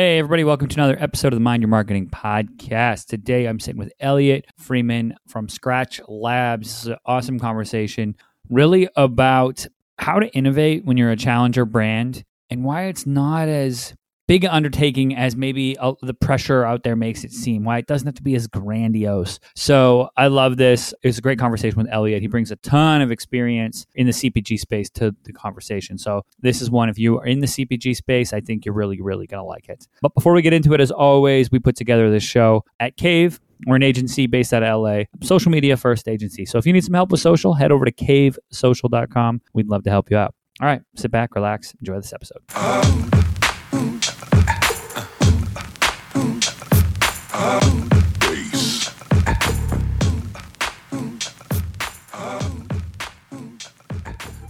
Hey, everybody, welcome to another episode of the Mind Your Marketing podcast. Today I'm sitting with Elliot Freeman from Skratch Labs. This is an awesome conversation, really about how to innovate when you're a challenger brand and why it's not as big undertaking as maybe uh, the pressure out there makes it seem. Why it doesn't have to be as grandiose. So I love this. It's a great conversation with Elliot. He brings a ton of experience in the CPG space to the conversation. So this is one. If you are in the CPG space, I think you're really, really going to like it. But before we get into it, as always, we put together this show at Cave. We're an agency based out of LA, social media first agency. So if you need some help with social, head over to cavesocial.com. We'd love to help you out. All right, sit back, relax, enjoy this episode.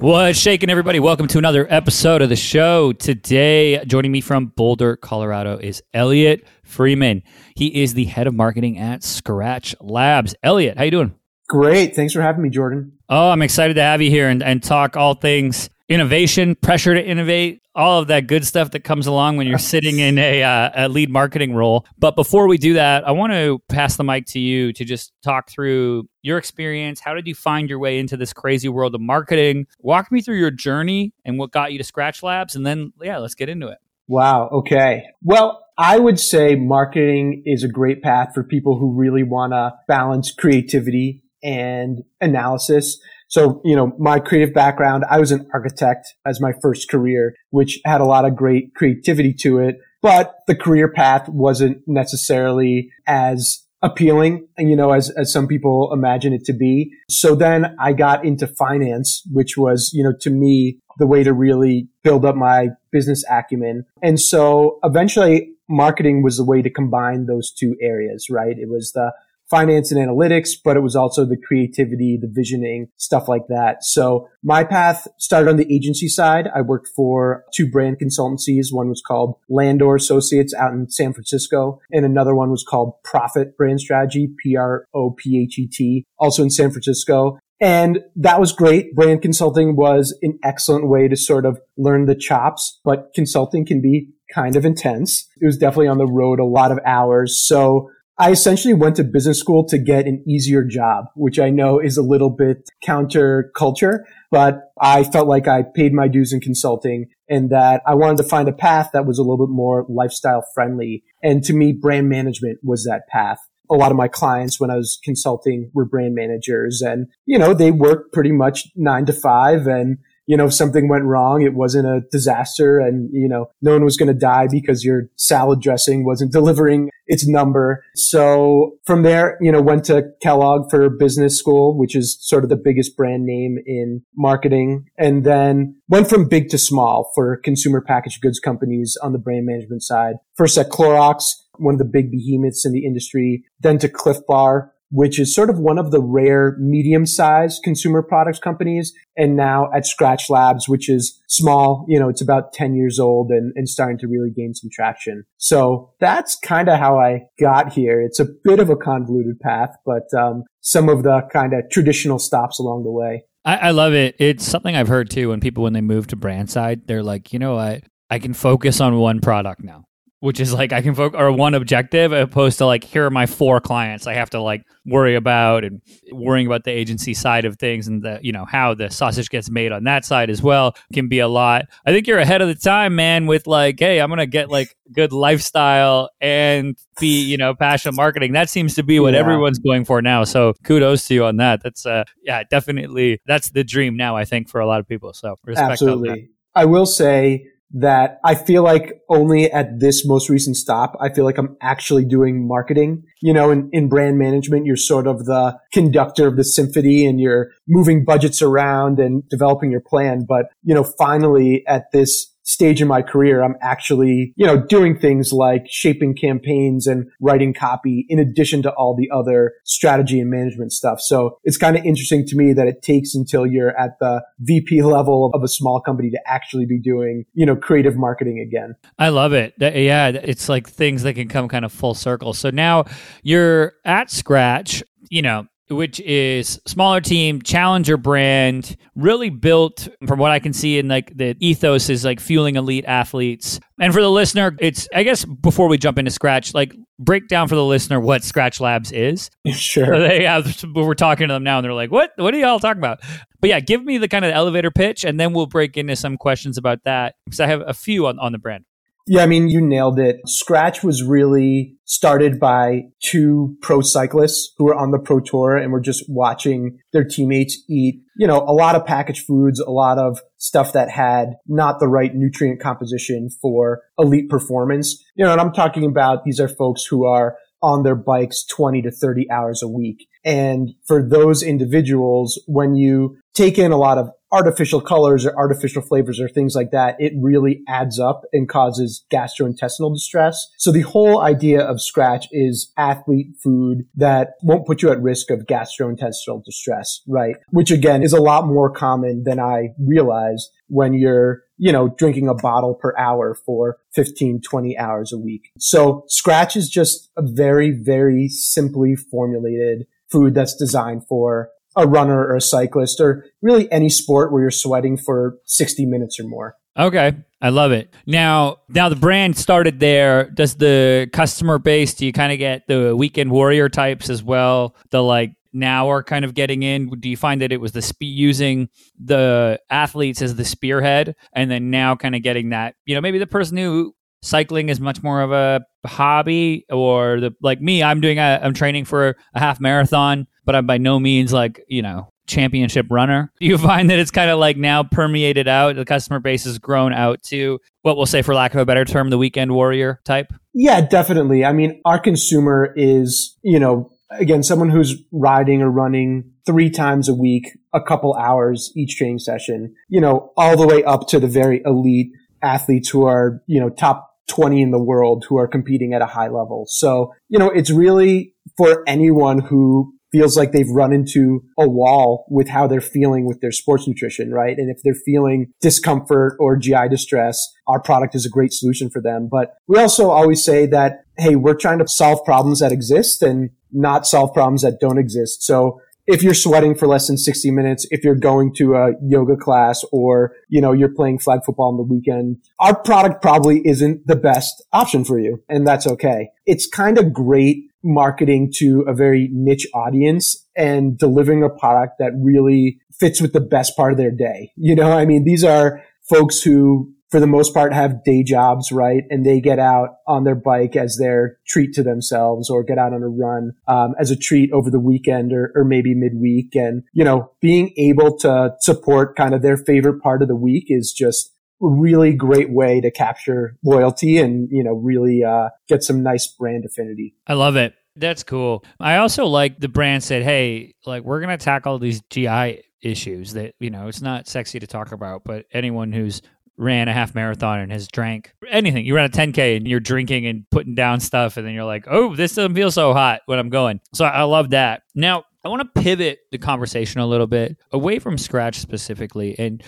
What's shaking, everybody? Welcome to another episode of the show. Today, joining me from Boulder, Colorado, is Elliot Freeman. He is the head of marketing at Skratch Labs. Elliot, how you doing? Great. Thanks for having me, Jordan. Oh, I'm excited to have you here and, and talk all things innovation, pressure to innovate, all of that good stuff that comes along when you're sitting in a, uh, a lead marketing role. But before we do that, I want to pass the mic to you to just talk through your experience. How did you find your way into this crazy world of marketing? Walk me through your journey and what got you to Skratch Labs. And then, yeah, let's get into it. Wow. Okay. Well, I would say marketing is a great path for people who really want to balance creativity and analysis. So, you know, my creative background, I was an architect as my first career, which had a lot of great creativity to it, but the career path wasn't necessarily as appealing and you know as as some people imagine it to be. So then i got into finance which was you know to me the way to really build up my business acumen. And so eventually marketing was the way to combine those two areas right? It was the finance and analytics, but it was also the creativity, the visioning, stuff like that. So my path started on the agency side. I worked for two brand consultancies. One was called Landor Associates out in San Francisco, and another one was called Prophet Brand Strategy, P-R-O-P-H-E-T, also in San Francisco. And that was great. Brand consulting was an excellent way to sort of learn the chops, but consulting can be kind of intense. It was definitely on the road a lot of hours. So I essentially went to business school to get an easier job, which I know is a little bit counter culture, but I felt like I paid my dues in consulting and that I wanted to find a path that was a little bit more lifestyle friendly. And to me, brand management was that path. A lot of my clients when I was consulting were brand managers and, you know, they work pretty much nine to five and you know, if something went wrong, it wasn't a disaster and, you know, no one was going to die because your salad dressing wasn't delivering its number. So from there, you know, went to Kellogg for business school, which is sort of the biggest brand name in marketing. And then went from big to small for consumer packaged goods companies on the brand management side. First at Clorox, one of the big behemoths in the industry, then to Clif Bar, which is sort of one of the rare medium sized consumer products companies. And now at Skratch Labs, which is small, you know, it's about 10 years old and, and starting to really gain some traction. So that's kind of how I got here. It's a bit of a convoluted path, but um, some of the kind of traditional stops along the way. I, I love it. It's something I've heard too when people, when they move to brand side, they're like, you know what? I can focus on one product now which is like I can focus or one objective opposed to like here are my four clients I have to like worry about and worrying about the agency side of things and the you know how the sausage gets made on that side as well can be a lot. I think you're ahead of the time, man, with like, hey, I'm gonna get like good lifestyle and be you know passionate marketing. That seems to be what yeah. everyone's going for now. So kudos to you on that. That's uh yeah definitely that's the dream now I think for a lot of people. So absolutely. I will say that I feel like only at this most recent stop, I feel like I'm actually doing marketing. You know, in, in brand management, you're sort of the conductor of the symphony and you're moving budgets around and developing your plan. But, you know, finally at this stage in my career, I'm actually, you know, doing things like shaping campaigns and writing copy in addition to all the other strategy and management stuff. So it's kind of interesting to me that it takes until you're at the VP level of a small company to actually be doing, you know, creative marketing again. I love it. Yeah. It's like things that can come kind of full circle. So now you're at Skratch, you know, which is smaller team, challenger brand, really built from what I can see in like the ethos is like fueling elite athletes. And for the listener, it's I guess before we jump into Skratch, like break down for the listener what Skratch Labs is. Sure. So they have, we're talking to them now and they're like, what, what are y'all talking about? But yeah, give me the kind of elevator pitch and then we'll break into some questions about that because I have a few on, on the brand. Yeah, I mean, you nailed it. Skratch was really started by two pro cyclists who were on the pro tour and were just watching their teammates eat, you know, a lot of packaged foods, a lot of stuff that had not the right nutrient composition for elite performance. You know, and I'm talking about these are folks who are on their bikes 20 to 30 hours a week. And for those individuals, when you take in a lot of artificial colors or artificial flavors or things like that, it really adds up and causes gastrointestinal distress. So the whole idea of Skratch is athlete food that won't put you at risk of gastrointestinal distress, right? Which again is a lot more common than I realized when you're you know, drinking a bottle per hour for 15, 20 hours a week. So Skratch is just a very, very simply formulated food that's designed for a runner or a cyclist or really any sport where you're sweating for 60 minutes or more. Okay. I love it. Now, now the brand started there. Does the customer base, do you kind of get the weekend warrior types as well? The like now are kind of getting in? Do you find that it was the spe- using the athletes as the spearhead and then now kind of getting that, you know, maybe the person who cycling is much more of a hobby or the like me, I'm doing a, I'm training for a half marathon, but I'm by no means like, you know, championship runner. You find that it's kind of like now permeated out? The customer base has grown out to what we'll say, for lack of a better term, the weekend warrior type? Yeah, definitely. I mean, our consumer is, you know, again, someone who's riding or running three times a week, a couple hours each training session, you know, all the way up to the very elite athletes who are, you know, top 20 in the world who are competing at a high level. So, you know, it's really for anyone who feels like they've run into a wall with how they're feeling with their sports nutrition, right? And if they're feeling discomfort or GI distress, our product is a great solution for them. But we also always say that, hey, we're trying to solve problems that exist and not solve problems that don't exist. So if you're sweating for less than 60 minutes, if you're going to a yoga class or, you know, you're playing flag football on the weekend, our product probably isn't the best option for you. And that's okay. It's kind of great marketing to a very niche audience and delivering a product that really fits with the best part of their day. You know, I mean, these are folks who for the most part have day jobs, right? And they get out on their bike as their treat to themselves or get out on a run um, as a treat over the weekend or, or maybe midweek. And, you know, being able to support kind of their favorite part of the week is just really great way to capture loyalty and, you know, really uh, get some nice brand affinity. I love it. That's cool. I also like the brand said, hey, like we're going to tackle these GI issues that, you know, it's not sexy to talk about, but anyone who's ran a half marathon and has drank anything. You ran a 10K and you're drinking and putting down stuff, and then you're like, oh, this doesn't feel so hot when I'm going. So I love that. Now, I want to pivot the conversation a little bit away from Skratch specifically and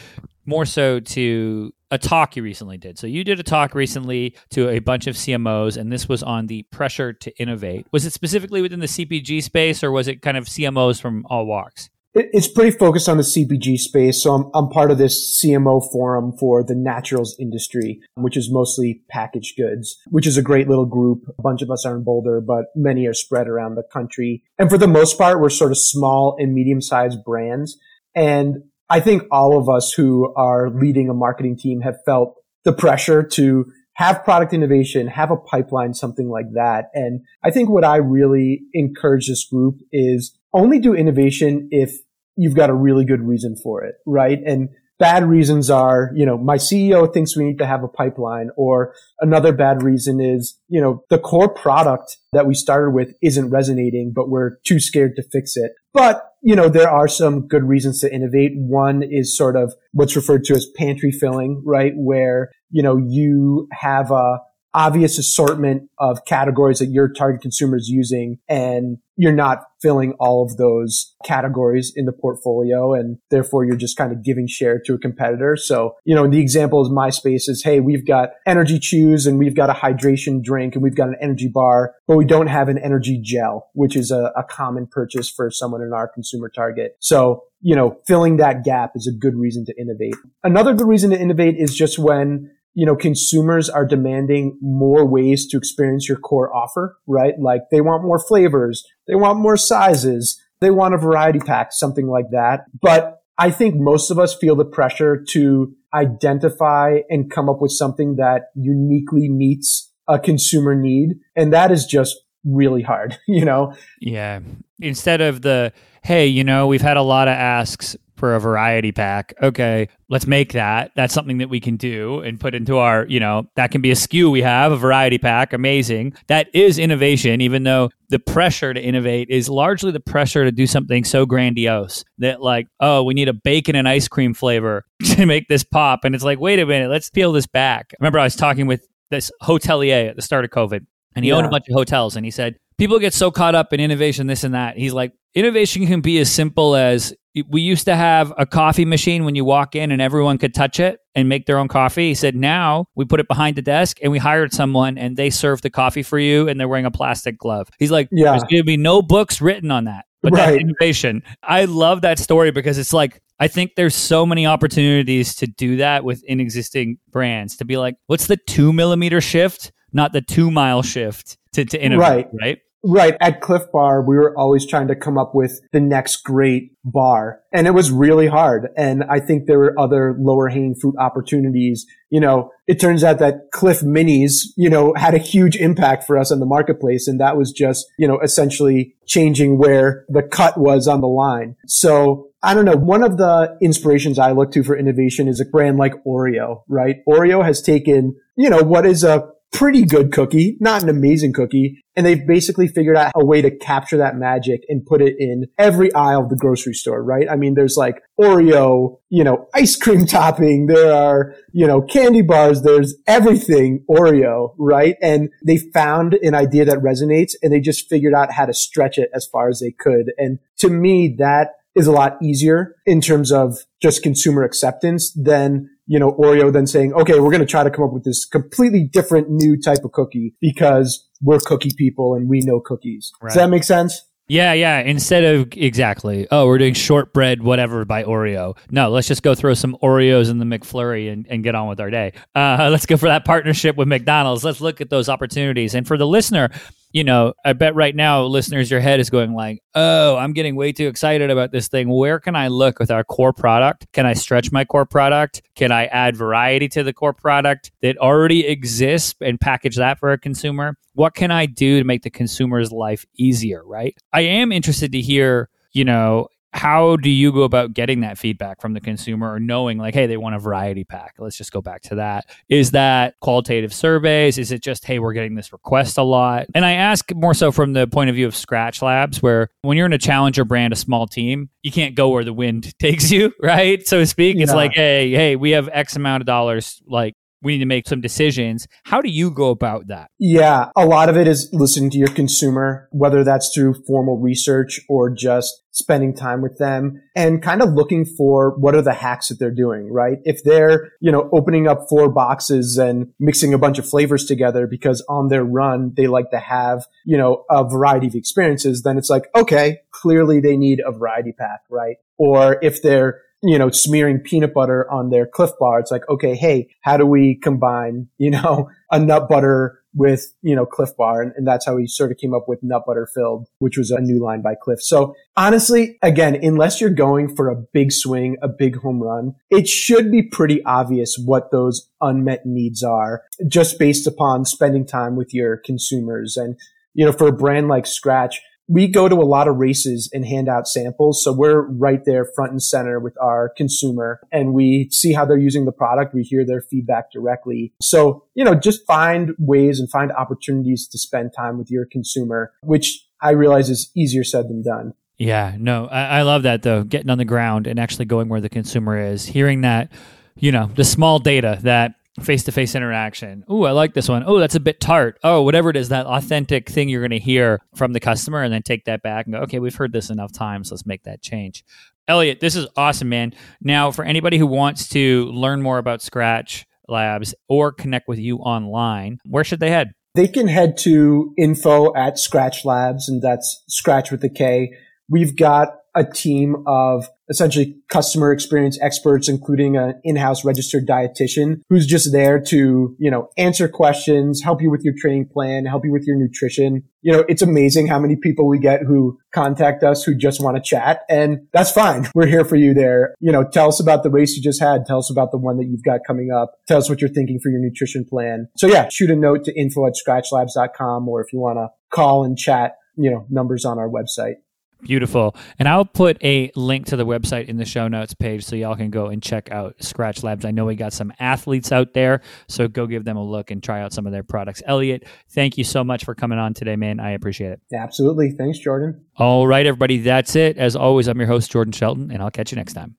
more so to a talk you recently did. So you did a talk recently to a bunch of CMOs, and this was on the pressure to innovate. Was it specifically within the CPG space, or was it kind of CMOs from all walks? It's pretty focused on the CPG space. So I'm, I'm part of this CMO forum for the naturals industry, which is mostly packaged goods, which is a great little group. A bunch of us are in Boulder, but many are spread around the country. And for the most part, we're sort of small and medium sized brands. And I think all of us who are leading a marketing team have felt the pressure to have product innovation, have a pipeline, something like that. And I think what I really encourage this group is only do innovation if you've got a really good reason for it, right? And bad reasons are, you know, my CEO thinks we need to have a pipeline or another bad reason is, you know, the core product that we started with isn't resonating, but we're too scared to fix it. But, you know, there are some good reasons to innovate. One is sort of what's referred to as pantry filling, right? Where, you know, you have a, obvious assortment of categories that your target consumer is using and you're not filling all of those categories in the portfolio and therefore you're just kind of giving share to a competitor. So, you know, the example is MySpace is, hey, we've got energy chews and we've got a hydration drink and we've got an energy bar, but we don't have an energy gel, which is a, a common purchase for someone in our consumer target. So, you know, filling that gap is a good reason to innovate. Another good reason to innovate is just when you know, consumers are demanding more ways to experience your core offer, right? Like they want more flavors. They want more sizes. They want a variety pack, something like that. But I think most of us feel the pressure to identify and come up with something that uniquely meets a consumer need. And that is just really hard, you know? Yeah. Instead of the, hey, you know, we've had a lot of asks for a variety pack. Okay, let's make that. That's something that we can do and put into our, you know, that can be a SKU we have, a variety pack. Amazing. That is innovation, even though the pressure to innovate is largely the pressure to do something so grandiose that, like, oh, we need a bacon and ice cream flavor to make this pop. And it's like, wait a minute, let's peel this back. Remember, I was talking with this hotelier at the start of COVID, and he yeah. owned a bunch of hotels, and he said, people get so caught up in innovation, this and that. He's like, innovation can be as simple as we used to have a coffee machine when you walk in and everyone could touch it and make their own coffee. He said, now we put it behind the desk and we hired someone and they serve the coffee for you and they're wearing a plastic glove. He's like, yeah. there's going to be no books written on that. But right. that's innovation. I love that story because it's like, I think there's so many opportunities to do that within existing brands to be like, what's the two millimeter shift, not the two mile shift to, to innovate, right? right? Right. At Clif Bar, we were always trying to come up with the next great bar. And it was really hard. And I think there were other lower hanging fruit opportunities. You know, it turns out that Clif Minis, you know, had a huge impact for us in the marketplace. And that was just, you know, essentially changing where the cut was on the line. So I don't know. One of the inspirations I look to for innovation is a brand like Oreo, right? Oreo has taken, you know, what is a pretty good cookie, not an amazing cookie. And they've basically figured out a way to capture that magic and put it in every aisle of the grocery store, right? I mean, there's like Oreo, you know, ice cream topping. There are, you know, candy bars. There's everything Oreo, right? And they found an idea that resonates and they just figured out how to stretch it as far as they could. And to me, that is a lot easier in terms of just consumer acceptance than you know, Oreo then saying, okay, we're going to try to come up with this completely different new type of cookie because we're cookie people and we know cookies. Right. Does that make sense? Yeah, yeah. Instead of exactly, oh, we're doing shortbread, whatever by Oreo. No, let's just go throw some Oreos in the McFlurry and, and get on with our day. Uh, let's go for that partnership with McDonald's. Let's look at those opportunities. And for the listener, you know, I bet right now, listeners, your head is going like, oh, I'm getting way too excited about this thing. Where can I look with our core product? Can I stretch my core product? Can I add variety to the core product that already exists and package that for a consumer? What can I do to make the consumer's life easier, right? I am interested to hear, you know, how do you go about getting that feedback from the consumer or knowing like hey they want a variety pack? Let's just go back to that. Is that qualitative surveys? Is it just hey we're getting this request a lot? And i ask more so from the point of view of Skratch labs where when you're in a challenger brand a small team you can't go where the wind takes you right? So to speak it's like hey hey we have x amount of dollars like we need to make some decisions. How do you go about that? Yeah, a lot of it is listening to your consumer, whether that's through formal research or just spending time with them and kind of looking for what are the hacks that they're doing, right? If they're, you know, opening up four boxes and mixing a bunch of flavors together because on their run, they like to have, you know, a variety of experiences, then it's like, okay, clearly they need a variety pack, right? Or if they're you know, smearing peanut butter on their Clif Bar. It's like, okay, hey, how do we combine, you know, a nut butter with, you know, Clif Bar? And, and, that's how we sort of came up with nut butter filled, which was a new line by Clif. So honestly, again, unless you're going for a big swing, a big home run, it should be pretty obvious what those unmet needs are just based upon spending time with your consumers. And, you know, for a brand like Skratch, we go to a lot of races and hand out samples. So we're right there front and center with our consumer and we see how they're using the product. We hear their feedback directly. So, you know, just find ways and find opportunities to spend time with your consumer, which I realize is easier said than done. Yeah, no, I, I love that though. Getting on the ground and actually going where the consumer is, hearing that, you know, the small data that face to face interaction. Oh, I like this one. Oh, that's a bit tart. Oh, whatever it is, that authentic thing you're going to hear from the customer and then take that back and go, okay, we've heard this enough times. Let's make that change. Elliot, this is awesome, man. Now, for anybody who wants to learn more about Skratch Labs or connect with you online, where should they head? They can head to info at Skratch Labs, and that's Skratch with a K. We've got a team of essentially customer experience experts, including an in-house registered dietitian who's just there to, you know, answer questions, help you with your training plan, help you with your nutrition. You know, it's amazing how many people we get who contact us who just want to chat and that's fine. We're here for you there. You know, tell us about the race you just had. Tell us about the one that you've got coming up. Tell us what you're thinking for your nutrition plan. So yeah, shoot a note to info at skratchlabs.com or if you want to call and chat, you know, numbers on our website. Beautiful. And I'll put a link to the website in the show notes page so y'all can go and check out Skratch Labs. I know we got some athletes out there, so go give them a look and try out some of their products. Elliot, thank you so much for coming on today, man. I appreciate it. Absolutely. Thanks, Jordan. All right, everybody. That's it. As always, I'm your host, Jordan Shelton, and I'll catch you next time.